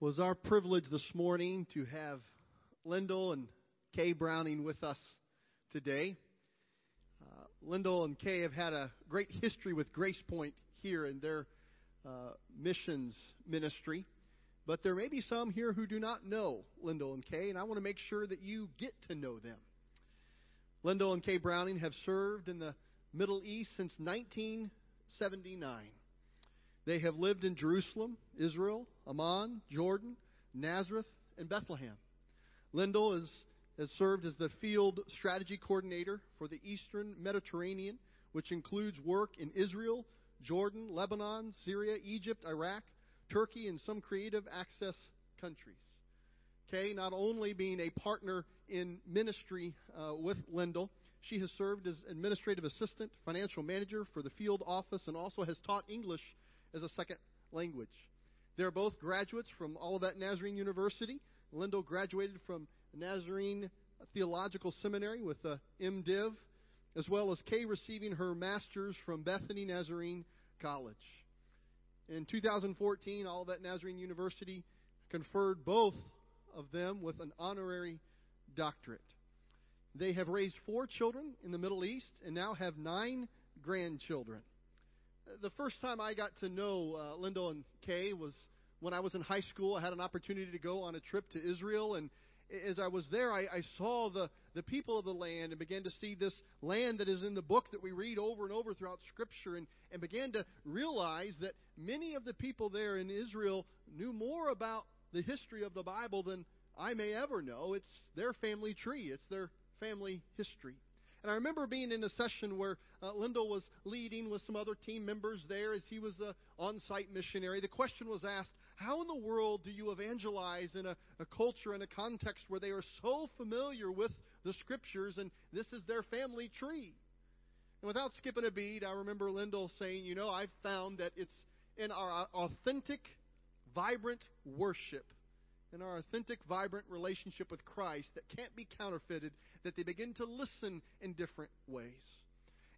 was our privilege this morning to have Lyndall and Kay Browning with us today. Uh, and Kay have had a great history with Grace Point here in their uh, missions ministry, but there may be some here who do not know Lyndall and Kay, and I want to make sure that you get to know them. Lyndall and Kay Browning have served in the Middle East since 1979. They have lived in Jerusalem, Israel, Amman, Jordan, Nazareth, and Bethlehem. Lyndall is, has served as the field strategy coordinator for the Eastern Mediterranean, which includes work in Israel, Jordan, Lebanon, Syria, Egypt, Iraq, Turkey, and some creative access countries. Kay, not only being a partner in ministry uh, with Lyndall, she has served as administrative assistant, financial manager for the field office, and also has taught English as a second language. They're both graduates from Olivet Nazarene University. Lyndall graduated from Nazarene Theological Seminary with a MDiv, as well as Kay receiving her master's from Bethany Nazarene College. In 2014, Olivet Nazarene University conferred both of them with an honorary doctorate. They have raised four children in the Middle East and now have nine grandchildren the first time I got to know uh, and Kay was when I was in high school. I had an opportunity to go on a trip to Israel, and as I was there, I, I saw the, the people of the land and began to see this land that is in the book that we read over and over throughout Scripture, and, and began to realize that many of the people there in Israel knew more about the history of the Bible than I may ever know. It's their family tree, it's their family history. And I remember being in a session where uh, was leading with some other team members there as he was the on site missionary. The question was asked How in the world do you evangelize in a, a culture and a context where they are so familiar with the scriptures and this is their family tree? And without skipping a beat, I remember Lyndall saying, You know, I've found that it's in our authentic, vibrant worship in our authentic, vibrant relationship with Christ that can't be counterfeited, that they begin to listen in different ways.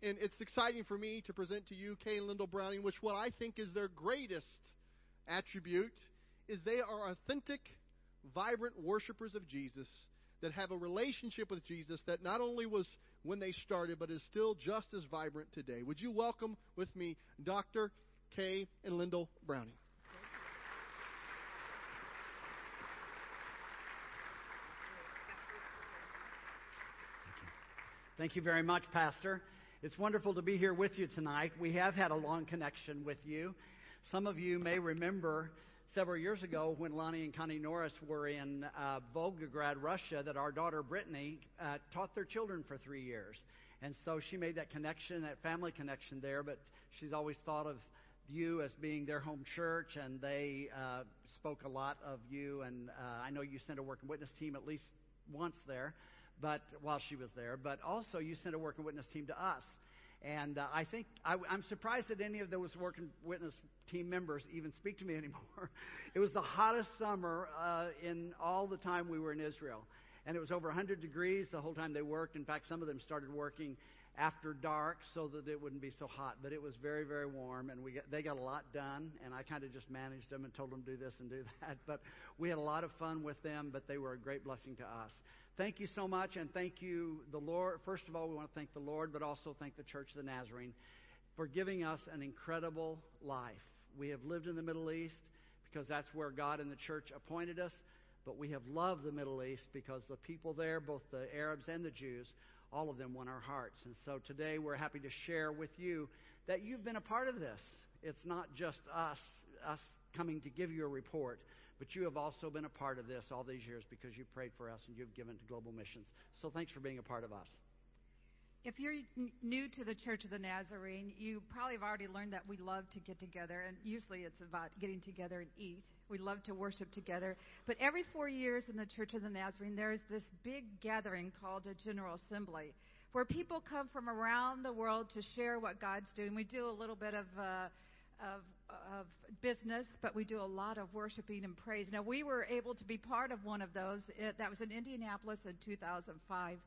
And it's exciting for me to present to you Kay and Lyndall Browning, which what I think is their greatest attribute is they are authentic, vibrant worshipers of Jesus that have a relationship with Jesus that not only was when they started, but is still just as vibrant today. Would you welcome with me Dr. Kay and Lyndall Browning? Thank you very much, Pastor. It's wonderful to be here with you tonight. We have had a long connection with you. Some of you may remember several years ago when Lonnie and Connie Norris were in uh, Volgograd, Russia, that our daughter Brittany uh, taught their children for three years. And so she made that connection, that family connection there, but she's always thought of you as being their home church, and they uh, spoke a lot of you. And uh, I know you sent a work and witness team at least once there but while she was there. But also, you sent a work and witness team to us. And uh, I think I, I'm surprised that any of those work and witness team members even speak to me anymore. it was the hottest summer uh, in all the time we were in Israel. And it was over 100 degrees the whole time they worked. In fact, some of them started working after dark so that it wouldn't be so hot. But it was very, very warm, and we got, they got a lot done. And I kind of just managed them and told them do this and do that. But we had a lot of fun with them, but they were a great blessing to us. Thank you so much, and thank you, the Lord. First of all, we want to thank the Lord, but also thank the Church of the Nazarene for giving us an incredible life. We have lived in the Middle East because that's where God and the church appointed us, but we have loved the Middle East because the people there, both the Arabs and the Jews, all of them won our hearts. And so today we're happy to share with you that you've been a part of this. It's not just us, us coming to give you a report, but you have also been a part of this all these years because you prayed for us and you've given to global missions. So thanks for being a part of us. If you're new to the Church of the Nazarene, you probably have already learned that we love to get together, and usually it's about getting together and eat. We love to worship together. But every four years in the Church of the Nazarene, there's this big gathering called a General Assembly, where people come from around the world to share what God's doing. We do a little bit of uh, of, of business, but we do a lot of worshiping and praise. Now, we were able to be part of one of those. It, that was in Indianapolis in 2005.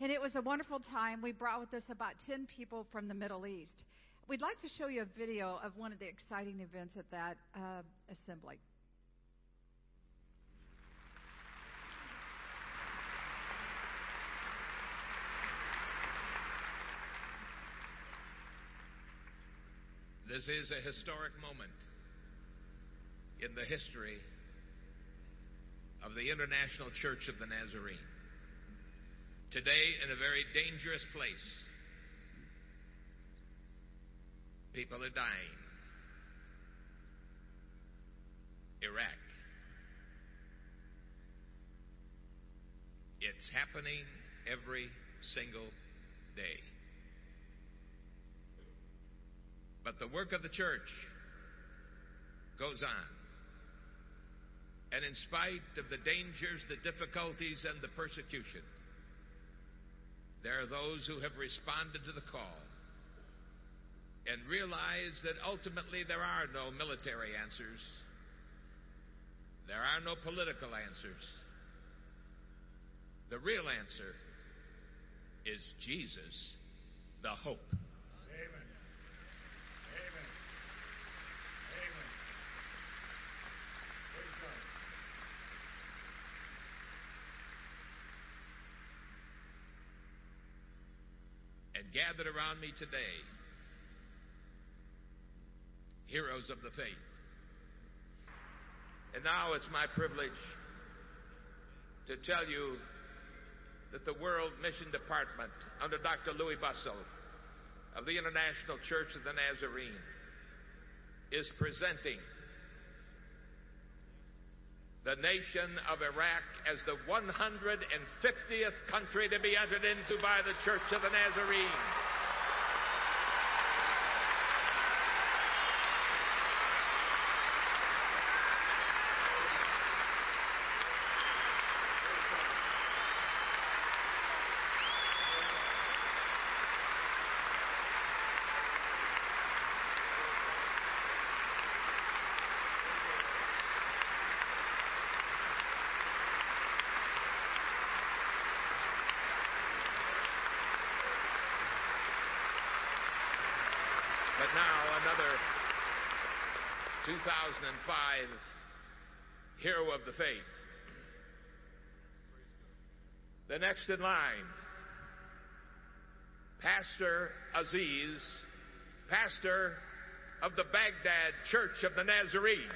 And it was a wonderful time. We brought with us about 10 people from the Middle East. We'd like to show you a video of one of the exciting events at that uh, assembly. This is a historic moment in the history of the International Church of the Nazarene. Today, in a very dangerous place, people are dying. Iraq. It's happening every single day. But the work of the church goes on. And in spite of the dangers, the difficulties, and the persecution, there are those who have responded to the call and realize that ultimately there are no military answers, there are no political answers. The real answer is Jesus, the hope. Amen. Amen. Amen. Praise God. and gathered around me today heroes of the faith. And now it's my privilege to tell you that the World Mission Department under Dr. Louis Bustle of the International Church of the Nazarene is presenting the nation of Iraq as the 150th country to be entered into by the Church of the Nazarene. But now another 2005 hero of the faith. The next in line, Pastor Aziz, pastor of the Baghdad Church of the Nazarene.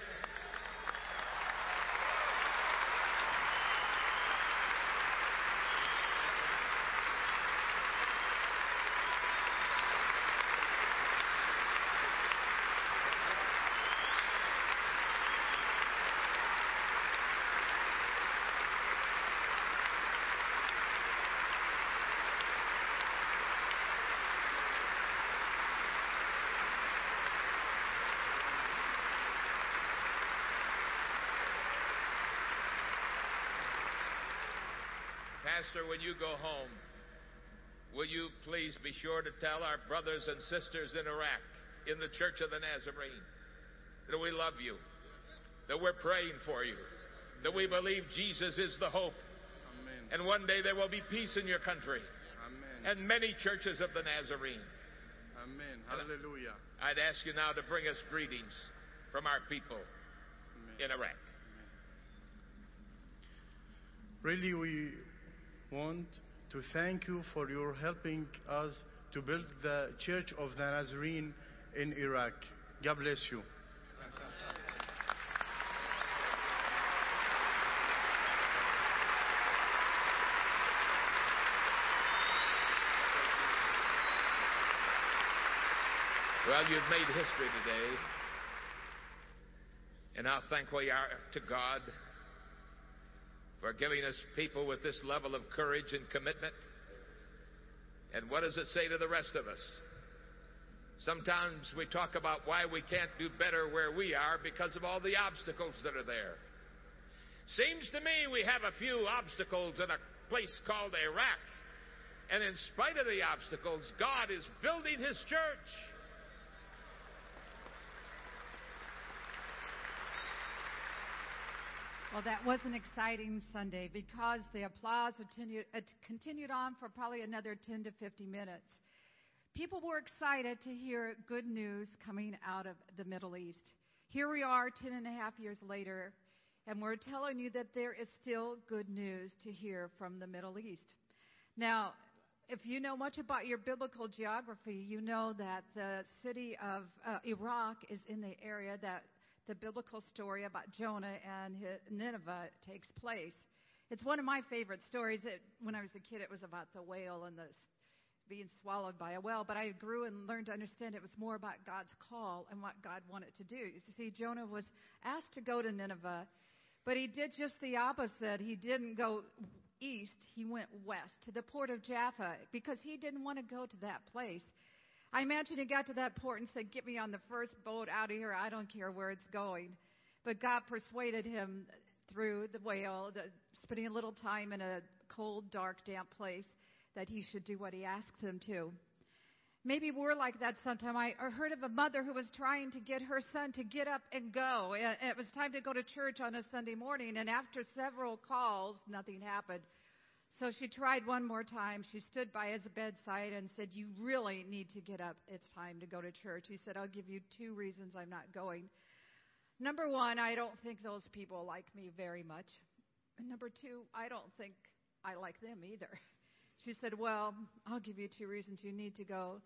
Pastor, when you go home, will you please be sure to tell our brothers and sisters in Iraq, in the Church of the Nazarene, that we love you, that we're praying for you, that we believe Jesus is the hope, Amen. and one day there will be peace in your country, Amen. and many churches of the Nazarene. Amen. Hallelujah. I'd ask you now to bring us greetings from our people Amen. in Iraq. Really, we want to thank you for your helping us to build the Church of the Nazarene in Iraq. God bless you. Well, you've made history today. And how thankful we are to God for giving us people with this level of courage and commitment. And what does it say to the rest of us? Sometimes we talk about why we can't do better where we are because of all the obstacles that are there. Seems to me we have a few obstacles in a place called Iraq. And in spite of the obstacles, God is building His church. Well, that was an exciting Sunday because the applause continued, continued on for probably another 10 to 50 minutes. People were excited to hear good news coming out of the Middle East. Here we are 10 and a half years later, and we're telling you that there is still good news to hear from the Middle East. Now, if you know much about your biblical geography, you know that the city of uh, Iraq is in the area that the biblical story about Jonah and Nineveh takes place. It's one of my favorite stories. It, when I was a kid, it was about the whale and the being swallowed by a whale, but I grew and learned to understand it was more about God's call and what God wanted to do. You see, Jonah was asked to go to Nineveh, but he did just the opposite. He didn't go east, he went west to the port of Jaffa because he didn't want to go to that place. I imagine he got to that port and said, Get me on the first boat out of here. I don't care where it's going. But God persuaded him through the whale, the, spending a little time in a cold, dark, damp place, that he should do what he asked him to. Maybe we're like that sometime. I heard of a mother who was trying to get her son to get up and go. It was time to go to church on a Sunday morning, and after several calls, nothing happened. So she tried one more time. She stood by his bedside and said, You really need to get up. It's time to go to church. He said, I'll give you two reasons I'm not going. Number one, I don't think those people like me very much. And number two, I don't think I like them either. She said, Well, I'll give you two reasons you need to go.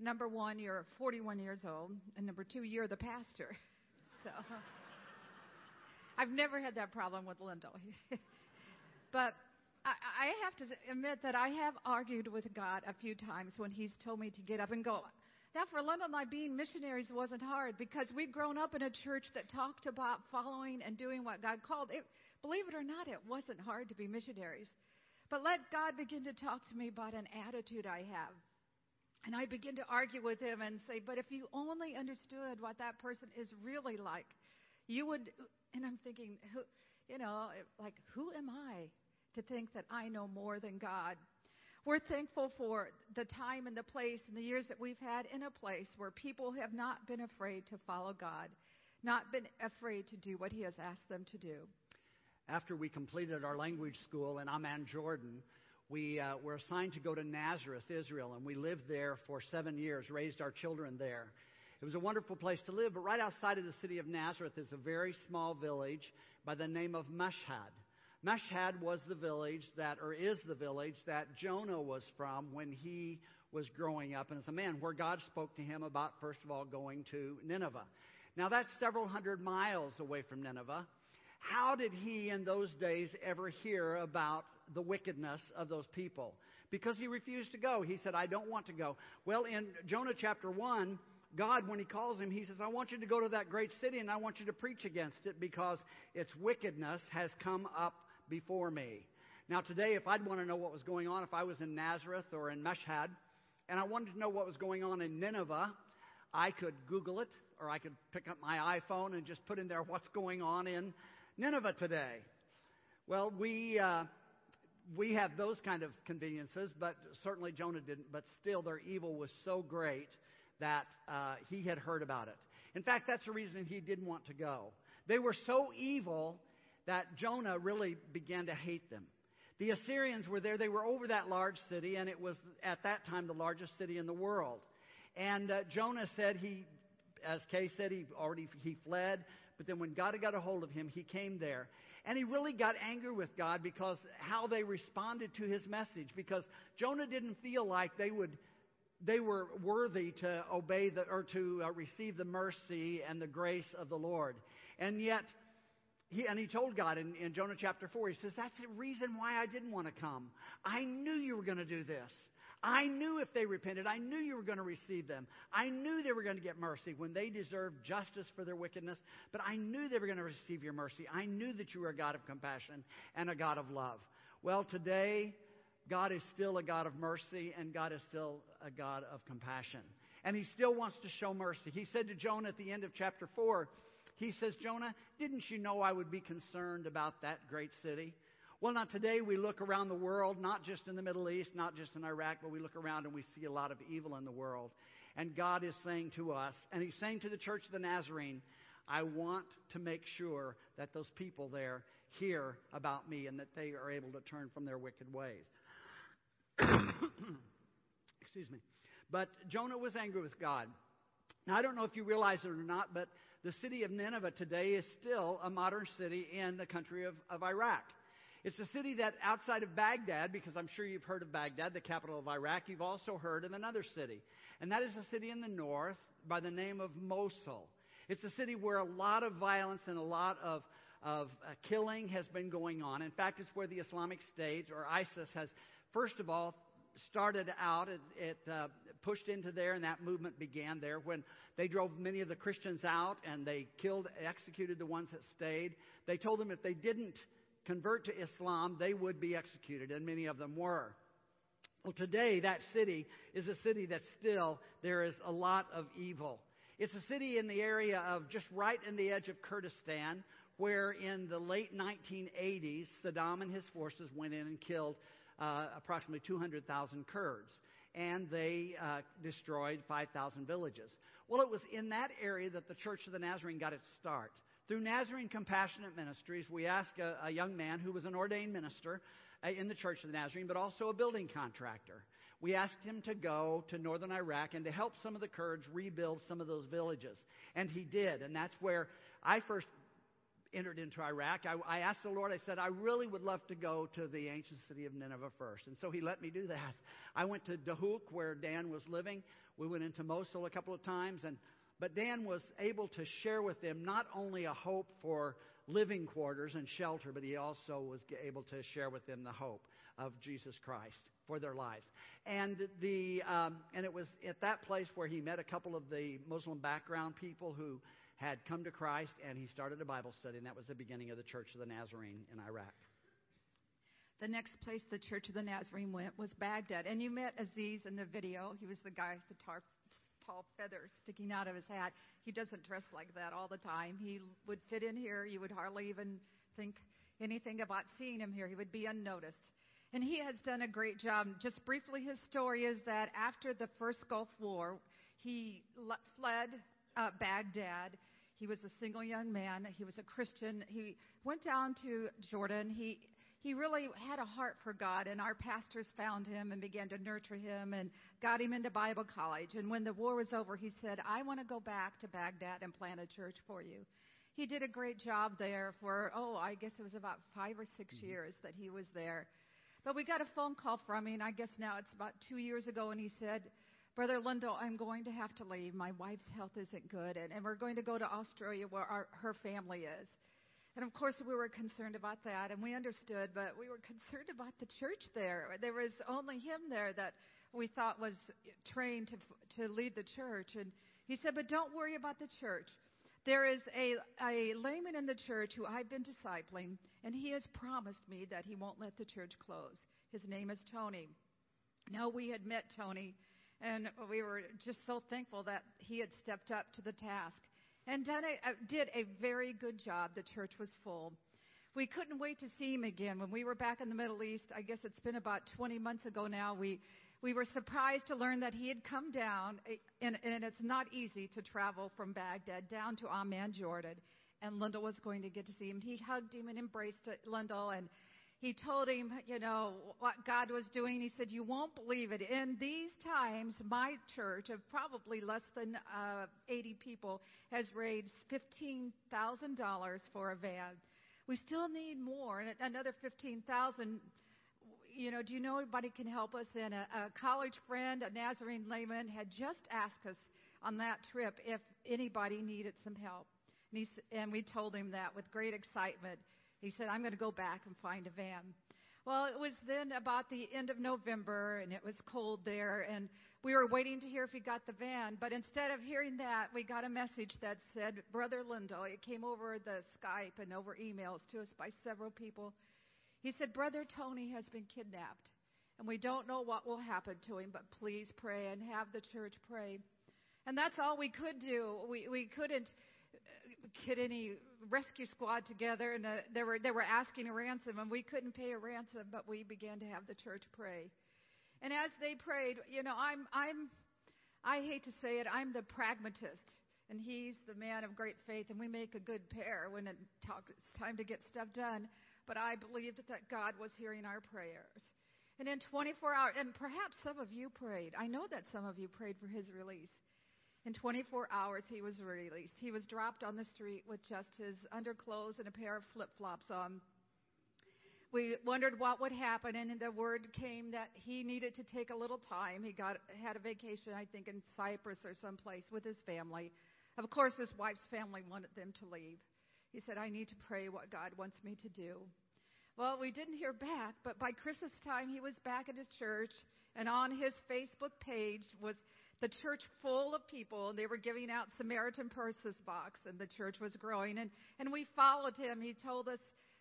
Number one, you're 41 years old. And number two, you're the pastor. So I've never had that problem with Lyndall. but I, I have to admit that I have argued with God a few times when He's told me to get up and go. Now, for Lyndall and I, being missionaries wasn't hard because we'd grown up in a church that talked about following and doing what God called. It, believe it or not, it wasn't hard to be missionaries. But let God begin to talk to me about an attitude I have. And I begin to argue with him and say, but if you only understood what that person is really like, you would. And I'm thinking, who, you know, like, who am I to think that I know more than God? We're thankful for the time and the place and the years that we've had in a place where people have not been afraid to follow God, not been afraid to do what He has asked them to do after we completed our language school in Amman, Jordan, we uh, were assigned to go to Nazareth, Israel, and we lived there for seven years, raised our children there. It was a wonderful place to live, but right outside of the city of Nazareth is a very small village by the name of Mashhad. Mashhad was the village that, or is the village that Jonah was from when he was growing up and as a man, where God spoke to him about, first of all, going to Nineveh. Now, that's several hundred miles away from Nineveh. How did he in those days ever hear about the wickedness of those people? Because he refused to go. He said, I don't want to go. Well, in Jonah chapter 1, God, when he calls him, he says, I want you to go to that great city and I want you to preach against it because its wickedness has come up before me. Now, today, if I'd want to know what was going on, if I was in Nazareth or in Mashhad, and I wanted to know what was going on in Nineveh, I could Google it, or I could pick up my iPhone and just put in there what's going on in Nineveh today. Well, we, uh, we have those kind of conveniences, but certainly Jonah didn't. But still, their evil was so great that uh, he had heard about it. In fact, that's the reason he didn't want to go. They were so evil that Jonah really began to hate them. The Assyrians were there. They were over that large city, and it was at that time the largest city in the world. And uh, Jonah said he, as Kay said, he already he fled. But then when God got a hold of him, he came there. And he really got angry with God because how they responded to his message. Because Jonah didn't feel like they would they were worthy to obey the, or to uh, receive the mercy and the grace of the Lord. And yet, he, and he told God in, in Jonah chapter 4, he says, That's the reason why I didn't want to come. I knew you were going to do this. I knew if they repented, I knew you were going to receive them. I knew they were going to get mercy when they deserved justice for their wickedness, but I knew they were going to receive your mercy. I knew that you were a God of compassion and a God of love. Well, today, God is still a God of mercy and God is still a God of compassion. And He still wants to show mercy. He said to Jonah at the end of chapter 4, He says, Jonah, didn't you know I would be concerned about that great city? Well, not today. We look around the world, not just in the Middle East, not just in Iraq, but we look around and we see a lot of evil in the world. And God is saying to us, and He's saying to the Church of the Nazarene, I want to make sure that those people there hear about me and that they are able to turn from their wicked ways. Excuse me. But Jonah was angry with God. Now, I don't know if you realize it or not, but the city of Nineveh today is still a modern city in the country of, of Iraq. It's a city that outside of Baghdad, because I'm sure you've heard of Baghdad, the capital of Iraq, you've also heard of another city. And that is a city in the north by the name of Mosul. It's a city where a lot of violence and a lot of, of uh, killing has been going on. In fact, it's where the Islamic State or ISIS has, first of all, started out. It, it uh, pushed into there, and that movement began there when they drove many of the Christians out and they killed, executed the ones that stayed. They told them if they didn't convert to Islam, they would be executed, and many of them were. Well, today, that city is a city that still there is a lot of evil. It's a city in the area of just right in the edge of Kurdistan, where in the late 1980s, Saddam and his forces went in and killed uh, approximately 200,000 Kurds, and they uh, destroyed 5,000 villages. Well, it was in that area that the Church of the Nazarene got its start. Through Nazarene Compassionate Ministries, we asked a, a young man who was an ordained minister uh, in the Church of the Nazarene, but also a building contractor. We asked him to go to northern Iraq and to help some of the Kurds rebuild some of those villages. And he did. And that's where I first entered into Iraq. I, I asked the Lord, I said, I really would love to go to the ancient city of Nineveh first. And so he let me do that. I went to Dahuk, where Dan was living. We went into Mosul a couple of times. And, but Dan was able to share with them not only a hope for living quarters and shelter, but he also was able to share with them the hope of Jesus Christ for their lives. And the um, and it was at that place where he met a couple of the Muslim background people who had come to Christ, and he started a Bible study, and that was the beginning of the Church of the Nazarene in Iraq. The next place the Church of the Nazarene went was Baghdad, and you met Aziz in the video. He was the guy with the tar- tall feathers sticking out of his hat. He doesn't dress like that all the time. He would fit in here. You would hardly even think anything about seeing him here. He would be unnoticed. And he has done a great job. Just briefly, his story is that after the first Gulf War, he le- fled uh, Baghdad. He was a single young man. He was a Christian. He went down to Jordan. He he really had a heart for God, and our pastors found him and began to nurture him and got him into Bible college. And when the war was over, he said, I want to go back to Baghdad and plant a church for you. He did a great job there for, oh, I guess it was about five or 6 mm-hmm. years that he was there. But we got a phone call from him, I guess now it's about two years ago, and he said, Brother Lindell, I'm going to have to leave. My wife's health isn't good, and, and we're going to go to Australia where our, her family is. And of course, we were concerned about that, and we understood, but we were concerned about the church there. There was only him there that we thought was trained to, to lead the church. And he said, But don't worry about the church. There is a, a layman in the church who I've been discipling, and he has promised me that he won't let the church close. His name is Tony. Now, we had met Tony and we were just so thankful that he had stepped up to the task and done a, uh, did a very good job. The church was full. We couldn't wait to see him again. When we were back in the Middle East, I guess it's been about 20 months ago now, we, we were surprised to learn that he had come down, eh, and, and it's not easy to travel from Baghdad down to Amman, Jordan, and Lyndall was going to get to see him. He hugged him and embraced Lyndall, and he told him, you know, what God was doing. He said, You won't believe it. In these times, my church of probably less than uh, 80 people has raised $15,000 for a van. We still need more, and another 15,000. You know, do you know anybody can help us? And a, a college friend, a Nazarene layman, had just asked us on that trip if anybody needed some help. And, he, and we told him that with great excitement. He said, I'm going to go back and find a van. Well, it was then about the end of November, and it was cold there, and we were waiting to hear if he got the van. But instead of hearing that, we got a message that said, Brother Lindo. It came over the Skype and over emails to us by several people. He said, Brother Tony has been kidnapped, and we don't know what will happen to him, but please pray and have the church pray. And that's all we could do. We, we couldn't get any rescue squad together, and uh, they were they were asking a ransom, and we couldn't pay a ransom, but we began to have the church pray. And as they prayed, you know, I'm I'm I hate to say it, I'm the pragmatist, and he's the man of great faith, and we make a good pair when it talk, it's time to get stuff done. But I believed that God was hearing our prayers. And in 24 hours, and perhaps some of you prayed. I know that some of you prayed for his release. In 24 hours, he was released. He was dropped on the street with just his underclothes and a pair of flip flops on. we wondered what would happen, and the word came that he needed to take a little time. He got had a vacation, I think, in Cyprus or someplace with his family. Of course, his wife's family wanted them to leave. He said, "I need to pray what God wants me to do." Well, we didn't hear back, but by Christmas time, he was back at his church, and on his Facebook page was the church full of people, and they were giving out Samaritan Purses box, and the church was growing. And, and we followed him. He told us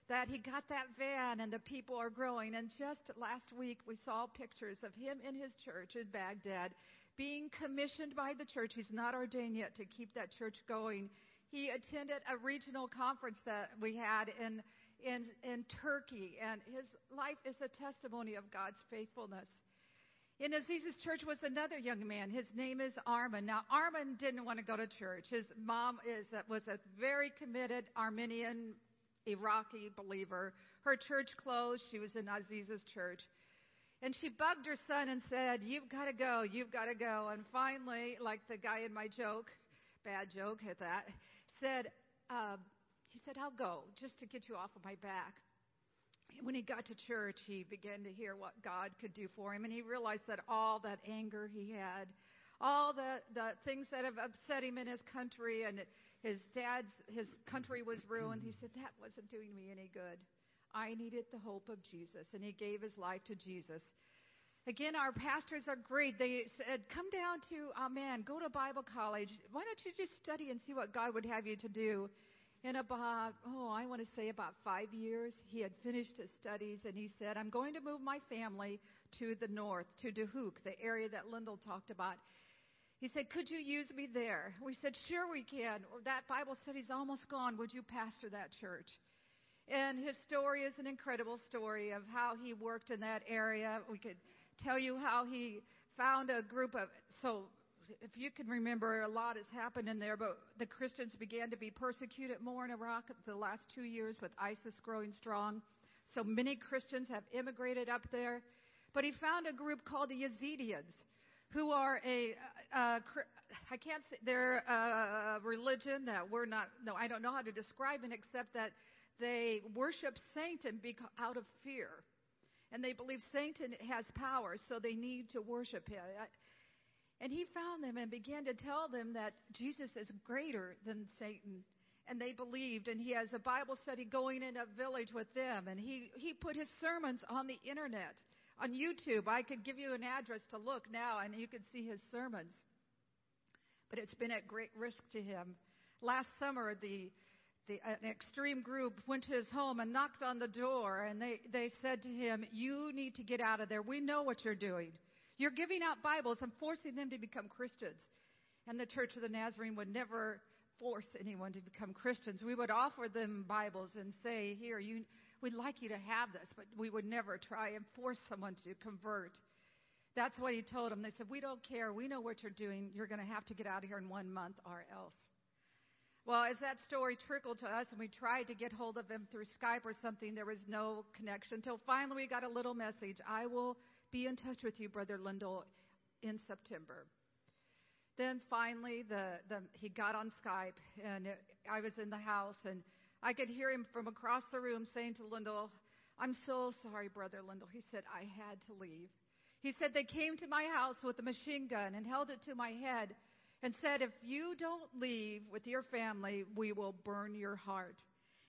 that he got that van, and the people are growing. And just last week, we saw pictures of him in his church in Baghdad being commissioned by the church. He's not ordained yet to keep that church going. He attended a regional conference that we had in in, in Turkey, and his life is a testimony of God's faithfulness. In Aziz's church was another young man. His name is Armin. Now, Armin didn't want to go to church. His mom is was a very committed Armenian Iraqi believer. Her church closed. She was in Aziz's church. And she bugged her son and said, You've got to go. You've got to go. And finally, like the guy in my joke, bad joke at that, said, uh, he said, I'll go just to get you off of my back. When he got to church, he began to hear what God could do for him, and he realized that all that anger he had, all the, the things that have upset him in his country, and his dad's his country was ruined. He said that wasn't doing me any good. I needed the hope of Jesus, and he gave his life to Jesus. Again, our pastors are great. They said, "Come down to uh, Amman. Go to Bible college. Why don't you just study and see what God would have you to do?" In about, oh, I want to say about five years, he had finished his studies and he said, I'm going to move my family to the north, to Duhok, the area that Lyndall talked about. He said, Could you use me there? We said, Sure, we can. That Bible study's almost gone. Would you pastor that church? And his story is an incredible story of how he worked in that area. We could tell you how he found a group of, so if you can remember, a lot has happened in there, but the Christians began to be persecuted more in Iraq the last two years with ISIS growing strong. So many Christians have immigrated up there. But he found a group called the Yazidis, who are a, a, I can't say, they're a religion that we're not, no, I don't know how to describe it except that they worship Satan out of fear. And they believe Satan has power, so they need to worship him. And he found them and began to tell them that Jesus is greater than Satan. And they believed. And he has a Bible study going in a village with them. And he, he put his sermons on the internet, on YouTube. I could give you an address to look now, and you could see his sermons. But it's been at great risk to him. Last summer, the, the, an extreme group went to his home and knocked on the door, and they, they said to him, You need to get out of there. We know what you're doing. You're giving out Bibles and forcing them to become Christians. And the Church of the Nazarene would never force anyone to become Christians. We would offer them Bibles and say, Here, you, we'd like you to have this, but we would never try and force someone to convert. That's what he told them. They said, We don't care. We know what you're doing. You're going to have to get out of here in one month or else. Well, as that story trickled to us and we tried to get hold of him through Skype or something, there was no connection until finally we got a little message. I will be in touch with you, Brother Lindell, in September. Then finally, the, the, he got on Skype, and it, I was in the house, and I could hear him from across the room saying to Lindell, I'm so sorry, Brother Lindell. He said, I had to leave. He said, They came to my house with a machine gun and held it to my head and said, If you don't leave with your family, we will burn your heart.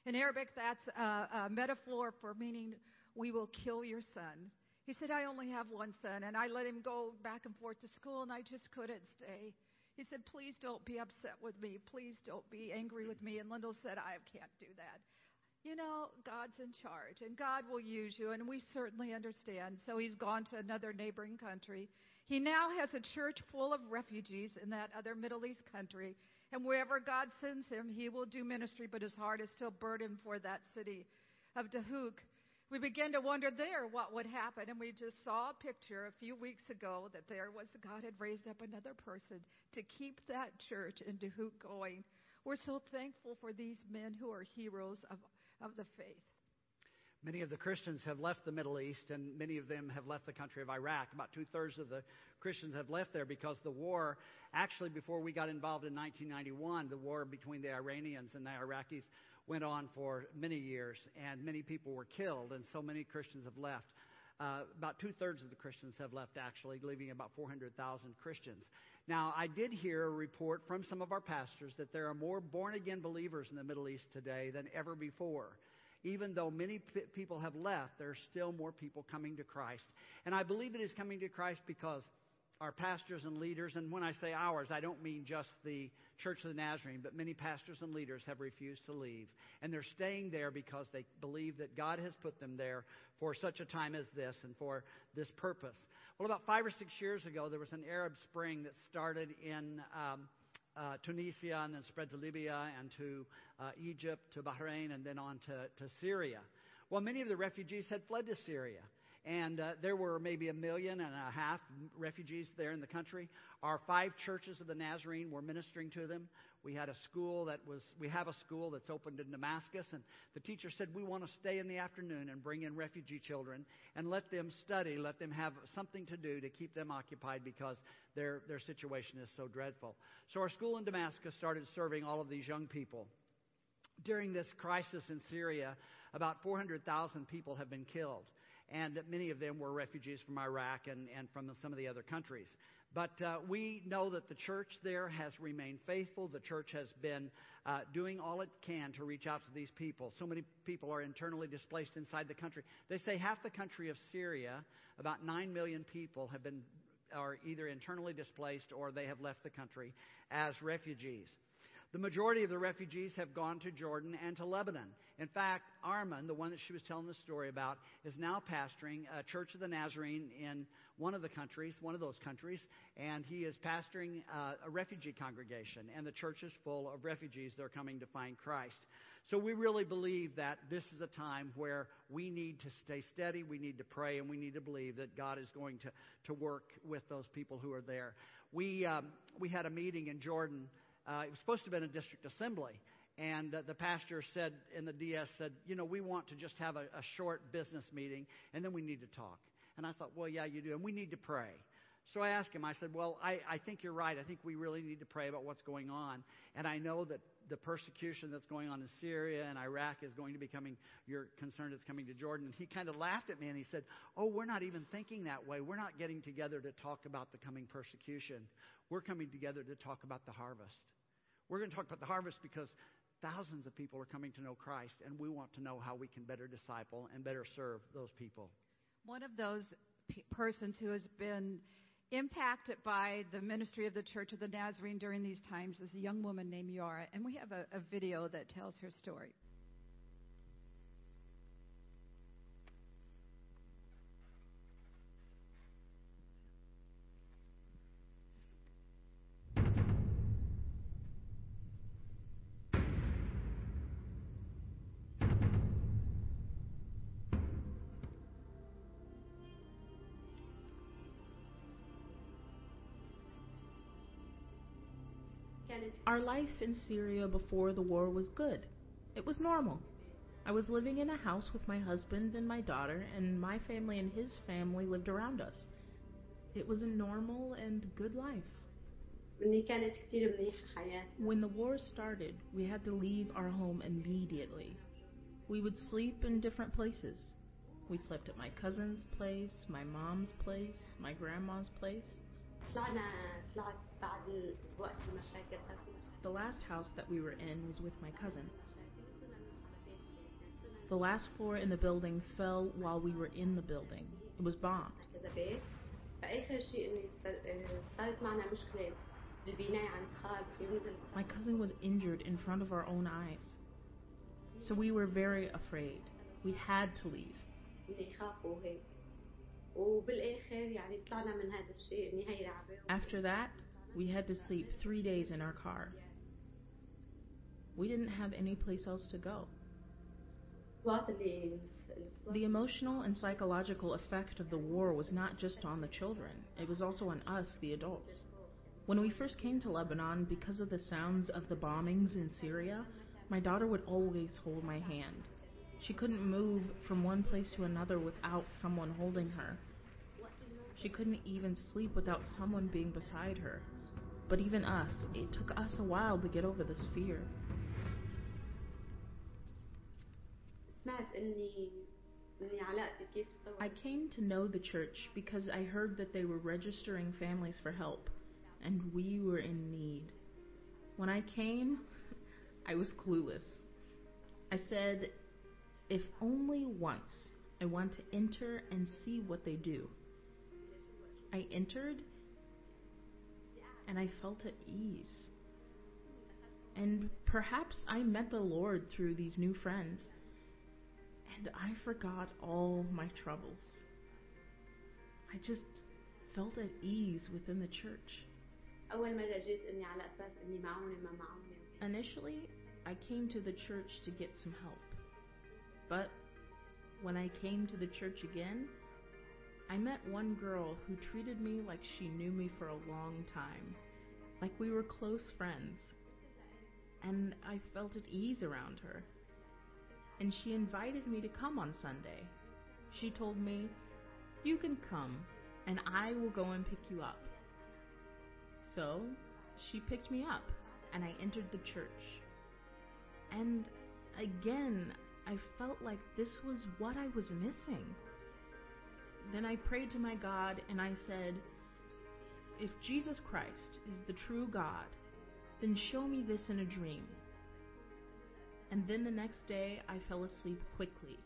In Arabic, that's a, a metaphor for meaning we will kill your son. He said, I only have one son, and I let him go back and forth to school, and I just couldn't stay. He said, Please don't be upset with me. Please don't be angry with me. And Lyndall said, I can't do that. You know, God's in charge, and God will use you, and we certainly understand. So he's gone to another neighboring country. He now has a church full of refugees in that other Middle East country. And wherever God sends him, he will do ministry, but his heart is still burdened for that city of Duhok we began to wonder there what would happen. And we just saw a picture a few weeks ago that there was God had raised up another person to keep that church in Duhok going. We're so thankful for these men who are heroes of, of the faith. Many of the Christians have left the Middle East, and many of them have left the country of Iraq. About two thirds of the Christians have left there because the war, actually, before we got involved in 1991, the war between the Iranians and the Iraqis went on for many years, and many people were killed, and so many Christians have left. Uh, about two thirds of the Christians have left, actually, leaving about 400,000 Christians. Now, I did hear a report from some of our pastors that there are more born again believers in the Middle East today than ever before. Even though many p- people have left, there are still more people coming to Christ. And I believe it is coming to Christ because our pastors and leaders, and when I say ours, I don't mean just the Church of the Nazarene, but many pastors and leaders have refused to leave. And they're staying there because they believe that God has put them there for such a time as this and for this purpose. Well, about five or six years ago, there was an Arab Spring that started in um, uh, Tunisia and then spread to Libya and to uh, Egypt, to Bahrain, and then on to, to Syria. Well, many of the refugees had fled to Syria. And uh, there were maybe a million and a half refugees there in the country. Our five churches of the Nazarene were ministering to them. We had a school that was, we have a school that's opened in Damascus, and the teacher said, We want to stay in the afternoon and bring in refugee children and let them study, let them have something to do to keep them occupied because their, their situation is so dreadful. So our school in Damascus started serving all of these young people. During this crisis in Syria, about 400,000 people have been killed and many of them were refugees from Iraq and, and from some of the other countries. But uh, we know that the church there has remained faithful. The church has been uh, doing all it can to reach out to these people. So many people are internally displaced inside the country. They say half the country of Syria, about 9 million people, have been are either internally displaced or they have left the country as refugees. The majority of the refugees have gone to Jordan and to Lebanon. In fact, Armin, the one that she was telling the story about, is now pastoring a Church of the Nazarene in one of the countries, one of those countries, and he is pastoring uh, a refugee congregation, and the church is full of refugees that are coming to find Christ. So we really believe that this is a time where we need to stay steady, we need to pray, and we need to believe that God is going to, to work with those people who are there. We, um, we had a meeting in Jordan uh, it was supposed to have been a district assembly. And uh, the pastor said, in the DS, said, you know, we want to just have a, a short business meeting, and then we need to talk. And I thought, well, yeah, you do. And we need to pray. So I asked him, I said, Well, I, I think you're right. I think we really need to pray about what's going on. And I know that the persecution that's going on in Syria and Iraq is going to be coming, you're concerned it's coming to Jordan. And he kind of laughed at me and he said, Oh, we're not even thinking that way. We're not getting together to talk about the coming persecution. We're coming together to talk about the harvest. We're going to talk about the harvest because thousands of people are coming to know Christ, and we want to know how we can better disciple and better serve those people. One of those persons who has been impacted by the ministry of the Church of the Nazarene during these times is a young woman named Yara, and we have a, a video that tells her story. Our life in Syria before the war was good. It was normal. I was living in a house with my husband and my daughter, and my family and his family lived around us. It was a normal and good life. When the war started, we had to leave our home immediately. We would sleep in different places. We slept at my cousin's place, my mom's place, my grandma's place. The last house that we were in was with my cousin. The last floor in the building fell while we were in the building. It was bombed. My cousin was injured in front of our own eyes. So we were very afraid. We had to leave. After that, we had to sleep three days in our car. We didn't have any place else to go. The emotional and psychological effect of the war was not just on the children, it was also on us, the adults. When we first came to Lebanon, because of the sounds of the bombings in Syria, my daughter would always hold my hand. She couldn't move from one place to another without someone holding her. She couldn't even sleep without someone being beside her. But even us, it took us a while to get over this fear. I came to know the church because I heard that they were registering families for help, and we were in need. When I came, I was clueless. I said, if only once, I want to enter and see what they do. I entered and I felt at ease. And perhaps I met the Lord through these new friends, and I forgot all my troubles. I just felt at ease within the church. Initially, I came to the church to get some help. But when I came to the church again, I met one girl who treated me like she knew me for a long time, like we were close friends. And I felt at ease around her. And she invited me to come on Sunday. She told me, You can come, and I will go and pick you up. So she picked me up, and I entered the church. And again, I felt like this was what I was missing. Then I prayed to my God and I said, If Jesus Christ is the true God, then show me this in a dream. And then the next day I fell asleep quickly.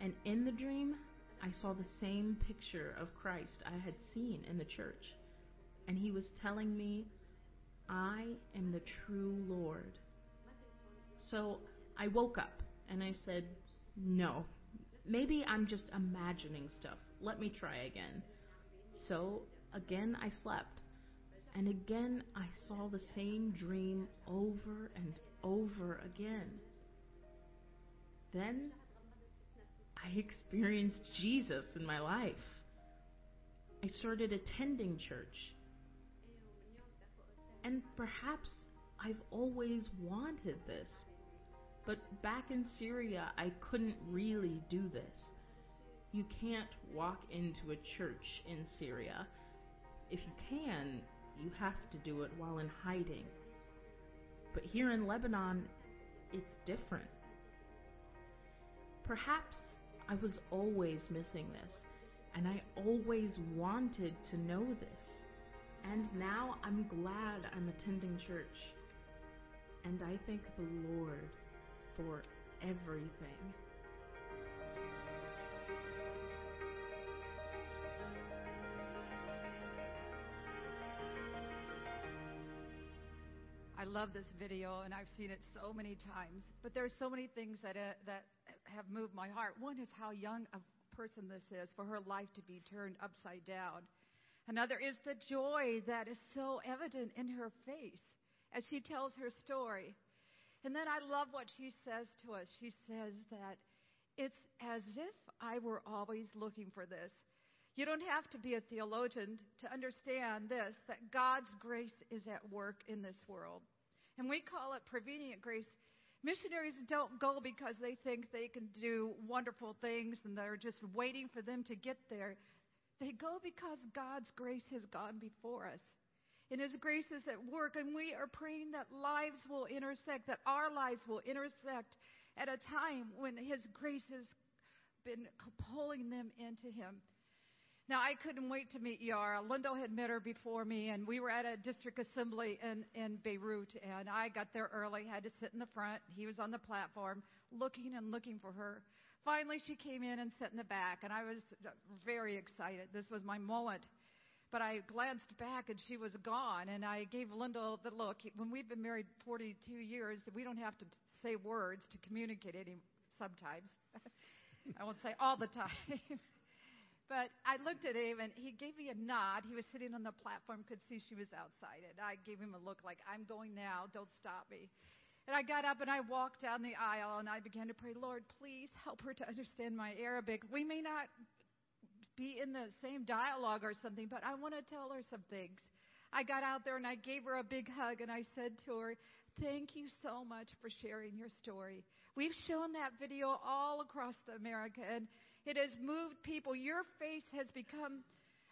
And in the dream, I saw the same picture of Christ I had seen in the church. And he was telling me, I am the true Lord. So I woke up and I said, No, maybe I'm just imagining stuff. Let me try again. So again I slept. And again I saw the same dream over and over again. Then I experienced Jesus in my life. I started attending church. And perhaps I've always wanted this. But back in Syria, I couldn't really do this. You can't walk into a church in Syria. If you can, you have to do it while in hiding. But here in Lebanon, it's different. Perhaps I was always missing this, and I always wanted to know this. And now I'm glad I'm attending church. And I thank the Lord for everything. I love this video, and I've seen it so many times. But there's so many things that uh, that have moved my heart. One is how young a person this is for her life to be turned upside down. Another is the joy that is so evident in her face as she tells her story. And then I love what she says to us. She says that it's as if I were always looking for this. You don't have to be a theologian to understand this that God's grace is at work in this world. And we call it prevenient grace. Missionaries don't go because they think they can do wonderful things and they're just waiting for them to get there. They go because God's grace has gone before us. And His grace is at work, and we are praying that lives will intersect, that our lives will intersect at a time when His grace has been pulling them into Him. Now, I couldn't wait to meet Yara. Lyndall had met her before me, and we were at a district assembly in, in Beirut, and I got there early, had to sit in the front. He was on the platform, looking and looking for her. Finally, she came in and sat in the back, and I was very excited. This was my moment. But I glanced back, and she was gone, and I gave Lyndall the look. When we've been married 42 years, we don't have to say words to communicate any sometimes. I won't say all the time. But I looked at him and he gave me a nod. He was sitting on the platform, could see she was outside. And I gave him a look like, I'm going now, don't stop me. And I got up and I walked down the aisle and I began to pray, Lord, please help her to understand my Arabic. We may not be in the same dialogue or something, but I want to tell her some things. I got out there and I gave her a big hug and I said to her, Thank you so much for sharing your story. We've shown that video all across America and it has moved people. Your face has become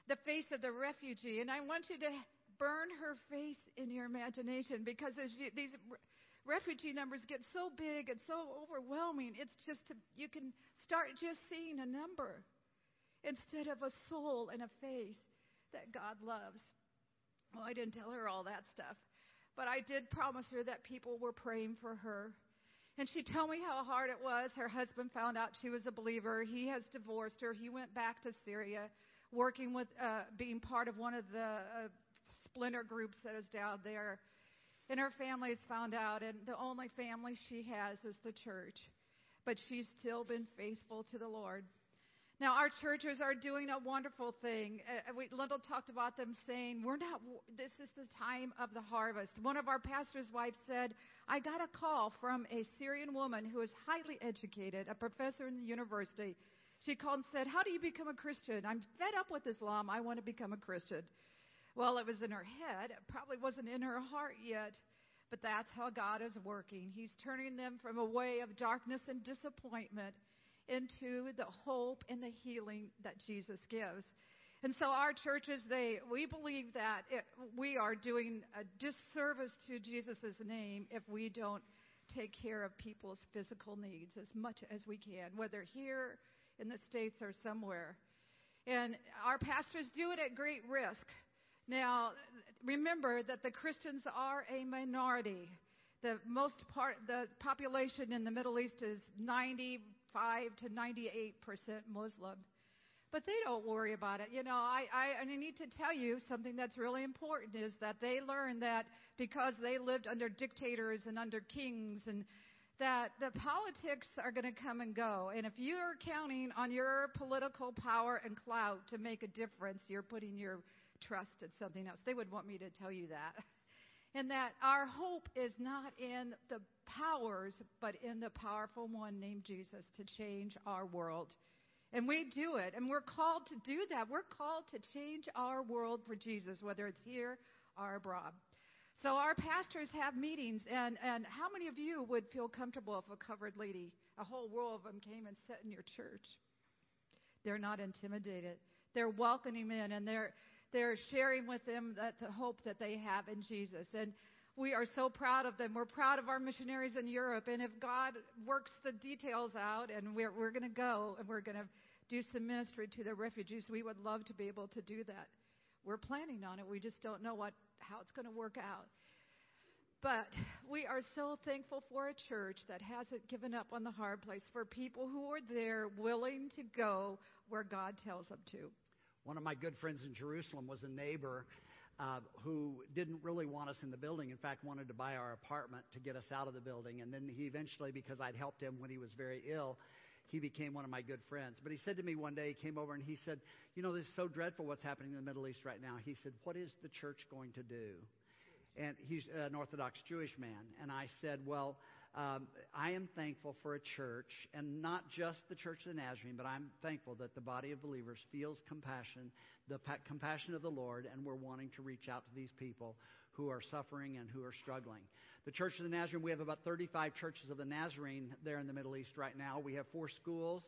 the face of the refugee. And I want you to burn her face in your imagination because as you, these refugee numbers get so big and so overwhelming, it's just you can start just seeing a number instead of a soul and a face that God loves. Well, I didn't tell her all that stuff, but I did promise her that people were praying for her. And she told me how hard it was. Her husband found out she was a believer. He has divorced her. He went back to Syria, working with, uh, being part of one of the uh, splinter groups that is down there. And her family has found out, and the only family she has is the church. But she's still been faithful to the Lord. Now, our churches are doing a wonderful thing. Uh, we, Lyndall talked about them saying, We're not, this is the time of the harvest. One of our pastor's wives said, I got a call from a Syrian woman who is highly educated, a professor in the university. She called and said, How do you become a Christian? I'm fed up with Islam. I want to become a Christian. Well, it was in her head. It probably wasn't in her heart yet. But that's how God is working. He's turning them from a way of darkness and disappointment into the hope and the healing that Jesus gives. And so our churches, they, we believe that it, we are doing a disservice to Jesus' name if we don't take care of people's physical needs as much as we can, whether here in the States or somewhere. And our pastors do it at great risk. Now, remember that the Christians are a minority. The most part, the population in the Middle East is 95 to 98 percent Muslim. But they don't worry about it. You know, I, I, and I need to tell you something that's really important is that they learn that because they lived under dictators and under kings and that the politics are going to come and go. And if you're counting on your political power and clout to make a difference, you're putting your trust in something else. They would want me to tell you that. And that our hope is not in the powers, but in the powerful one named Jesus to change our world. And we do it, and we're called to do that. We're called to change our world for Jesus, whether it's here or abroad. So our pastors have meetings, and, and how many of you would feel comfortable if a covered lady, a whole row of them came and sat in your church? They're not intimidated. They're welcoming in, and they're they're sharing with them that the hope that they have in Jesus. And we are so proud of them. We're proud of our missionaries in Europe. And if God works the details out and we're, we're going to go and we're going to do some ministry to the refugees, we would love to be able to do that. We're planning on it. We just don't know what, how it's going to work out. But we are so thankful for a church that hasn't given up on the hard place, for people who are there willing to go where God tells them to. One of my good friends in Jerusalem was a neighbor uh, who didn't really want us in the building. In fact, wanted to buy our apartment to get us out of the building. And then he eventually, because I'd helped him when he was very ill, he became one of my good friends. But he said to me one day, he came over and he said, You know, this is so dreadful what's happening in the Middle East right now. He said, What is the church going to do? And he's an Orthodox Jewish man. And I said, Well, um, I am thankful for a church, and not just the Church of the Nazarene, but I'm thankful that the body of believers feels compassion, the pa- compassion of the Lord, and we're wanting to reach out to these people who are suffering and who are struggling. The Church of the Nazarene, we have about 35 churches of the Nazarene there in the Middle East right now. We have four schools.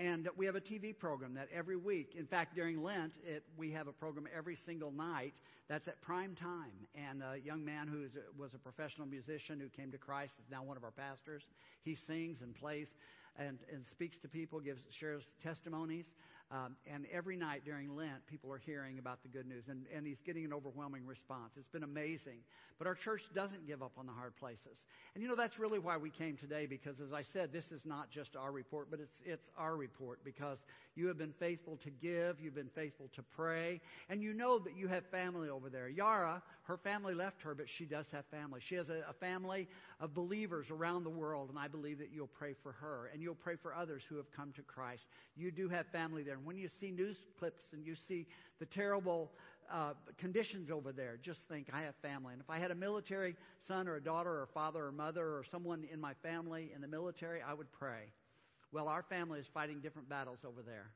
And we have a TV program that every week, in fact, during Lent, it, we have a program every single night that's at prime time. And a young man who was a professional musician who came to Christ is now one of our pastors. He sings and plays and, and speaks to people, gives, shares testimonies. Um, and every night during Lent, people are hearing about the good news, and, and he's getting an overwhelming response. It's been amazing. But our church doesn't give up on the hard places. And you know, that's really why we came today, because as I said, this is not just our report, but it's, it's our report, because you have been faithful to give, you've been faithful to pray, and you know that you have family over there. Yara, her family left her, but she does have family. She has a, a family of believers around the world, and I believe that you'll pray for her, and you'll pray for others who have come to Christ. You do have family there. And when you see news clips and you see the terrible uh, conditions over there, just think, I have family. And if I had a military son or a daughter or father or mother or someone in my family in the military, I would pray. Well, our family is fighting different battles over there.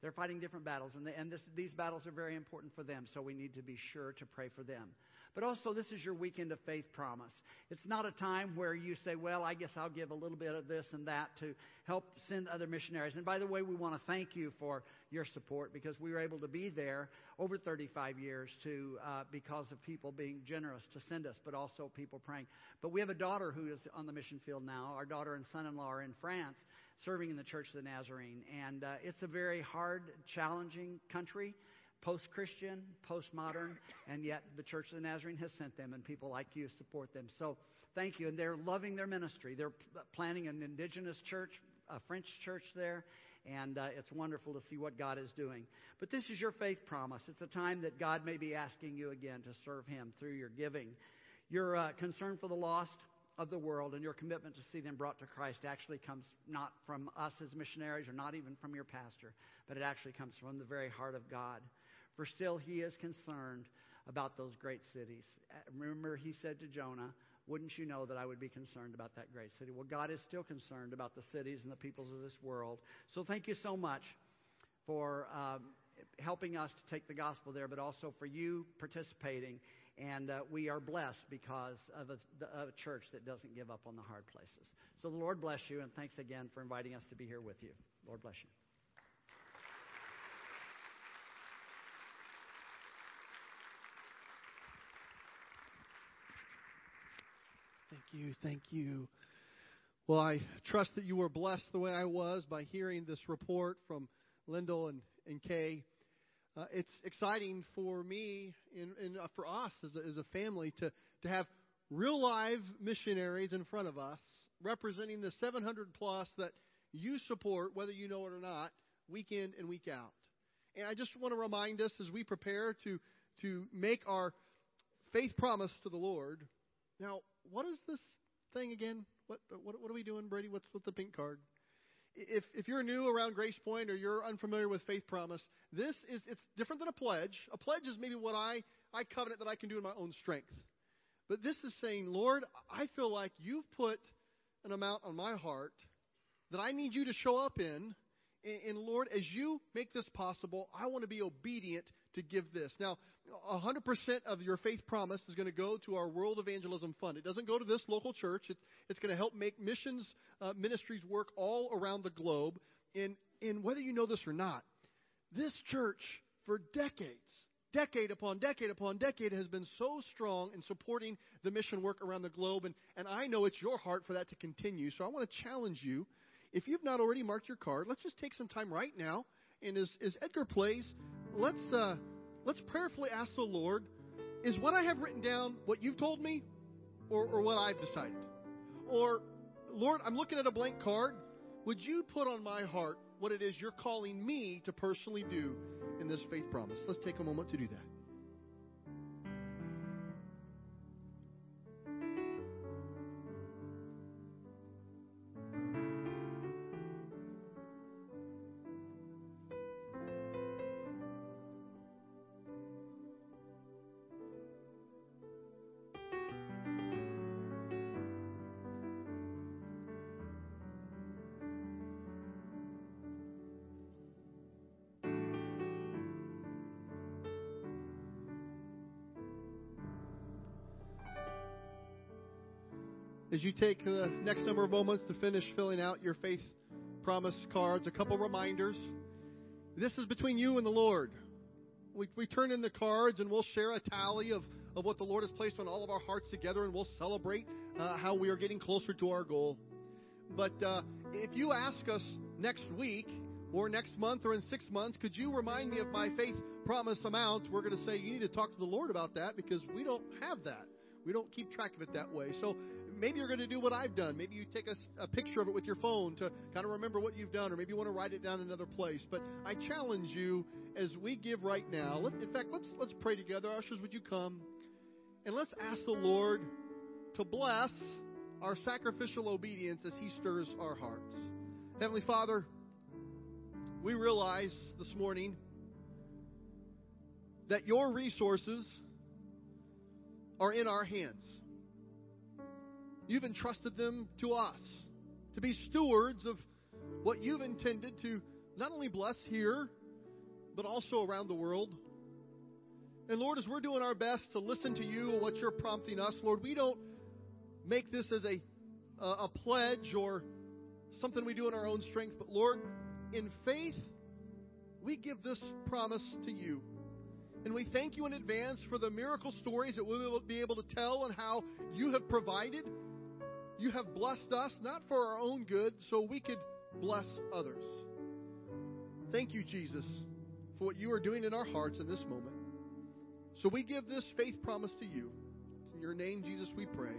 They're fighting different battles, and, they, and this, these battles are very important for them, so we need to be sure to pray for them. But also, this is your weekend of faith promise. It's not a time where you say, Well, I guess I'll give a little bit of this and that to help send other missionaries. And by the way, we want to thank you for your support because we were able to be there over 35 years to, uh, because of people being generous to send us, but also people praying. But we have a daughter who is on the mission field now. Our daughter and son in law are in France serving in the Church of the Nazarene. And uh, it's a very hard, challenging country post Christian, post modern, and yet the Church of the Nazarene has sent them, and people like you support them. So thank you. And they're loving their ministry. They're planning an indigenous church, a French church there, and uh, it's wonderful to see what God is doing. But this is your faith promise. It's a time that God may be asking you again to serve Him through your giving. Your uh, concern for the lost of the world and your commitment to see them brought to Christ actually comes not from us as missionaries or not even from your pastor, but it actually comes from the very heart of God. For still, he is concerned about those great cities. Uh, remember, he said to Jonah, Wouldn't you know that I would be concerned about that great city? Well, God is still concerned about the cities and the peoples of this world. So thank you so much for um, helping us to take the gospel there, but also for you participating. And uh, we are blessed because of a, of a church that doesn't give up on the hard places. So the Lord bless you, and thanks again for inviting us to be here with you. Lord bless you. Thank you. Thank you. Well, I trust that you were blessed the way I was by hearing this report from Lyndall and, and Kay. Uh, it's exciting for me and, and uh, for us as a, as a family to, to have real live missionaries in front of us representing the 700 plus that you support, whether you know it or not, week in and week out. And I just want to remind us as we prepare to, to make our faith promise to the Lord. Now, what is this thing again? What, what, what are we doing, Brady? What's with the pink card? If, if you're new around Grace Point or you're unfamiliar with Faith Promise, this is it's different than a pledge. A pledge is maybe what I, I covenant that I can do in my own strength. But this is saying, Lord, I feel like you've put an amount on my heart that I need you to show up in and, Lord, as you make this possible, I want to be obedient to give this. Now, 100% of your faith promise is going to go to our World Evangelism Fund. It doesn't go to this local church. It's, it's going to help make missions uh, ministries work all around the globe. And, and whether you know this or not, this church, for decades, decade upon decade upon decade, has been so strong in supporting the mission work around the globe. And, and I know it's your heart for that to continue. So I want to challenge you if you've not already marked your card, let's just take some time right now. And as, as Edgar plays, let's, uh, let's prayerfully ask the Lord is what I have written down what you've told me or, or what I've decided? Or, Lord, I'm looking at a blank card. Would you put on my heart what it is you're calling me to personally do in this faith promise? Let's take a moment to do that. As you take the next number of moments to finish filling out your faith promise cards, a couple reminders. This is between you and the Lord. We, we turn in the cards and we'll share a tally of, of what the Lord has placed on all of our hearts together and we'll celebrate uh, how we are getting closer to our goal. But uh, if you ask us next week or next month or in six months, could you remind me of my faith promise amount? We're going to say you need to talk to the Lord about that because we don't have that. We don't keep track of it that way. So maybe you're going to do what I've done. Maybe you take a, a, picture of it with your phone to kind of remember what you've done, or maybe you want to write it down in another place. But I challenge you as we give right now. Let, in fact, let's let's pray together. Ushers, would you come and let's ask the Lord to bless our sacrificial obedience as He stirs our hearts. Heavenly Father, we realize this morning that your resources are in our hands. You've entrusted them to us to be stewards of what you've intended to not only bless here but also around the world. And Lord, as we're doing our best to listen to you and what you're prompting us, Lord, we don't make this as a, a, pledge or something we do in our own strength, but Lord, in faith, we give this promise to you. And we thank you in advance for the miracle stories that we will be able to tell and how you have provided. You have blessed us, not for our own good, so we could bless others. Thank you, Jesus, for what you are doing in our hearts in this moment. So we give this faith promise to you. In your name, Jesus, we pray.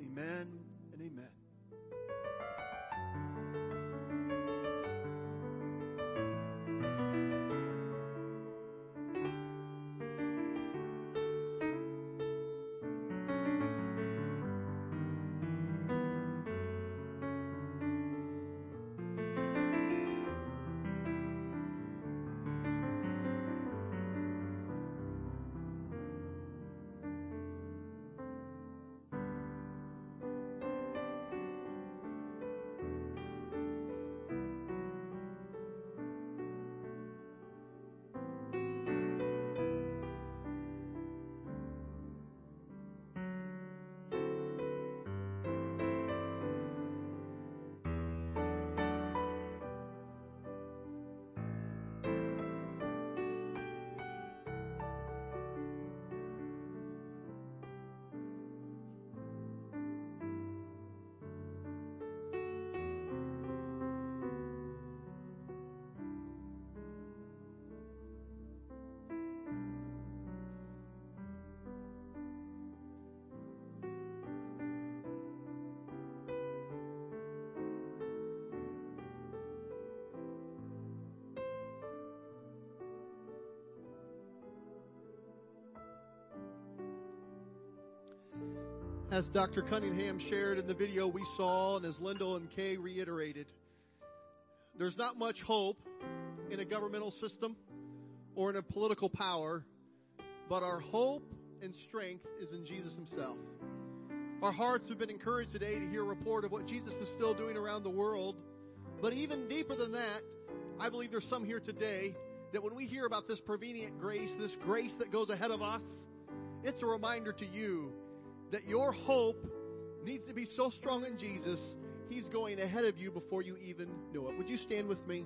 Amen and amen. As Dr. Cunningham shared in the video we saw, and as Lyndall and Kay reiterated, there's not much hope in a governmental system or in a political power, but our hope and strength is in Jesus Himself. Our hearts have been encouraged today to hear a report of what Jesus is still doing around the world. But even deeper than that, I believe there's some here today that when we hear about this prevenient grace, this grace that goes ahead of us, it's a reminder to you that your hope needs to be so strong in Jesus, He's going ahead of you before you even know it. Would you stand with me?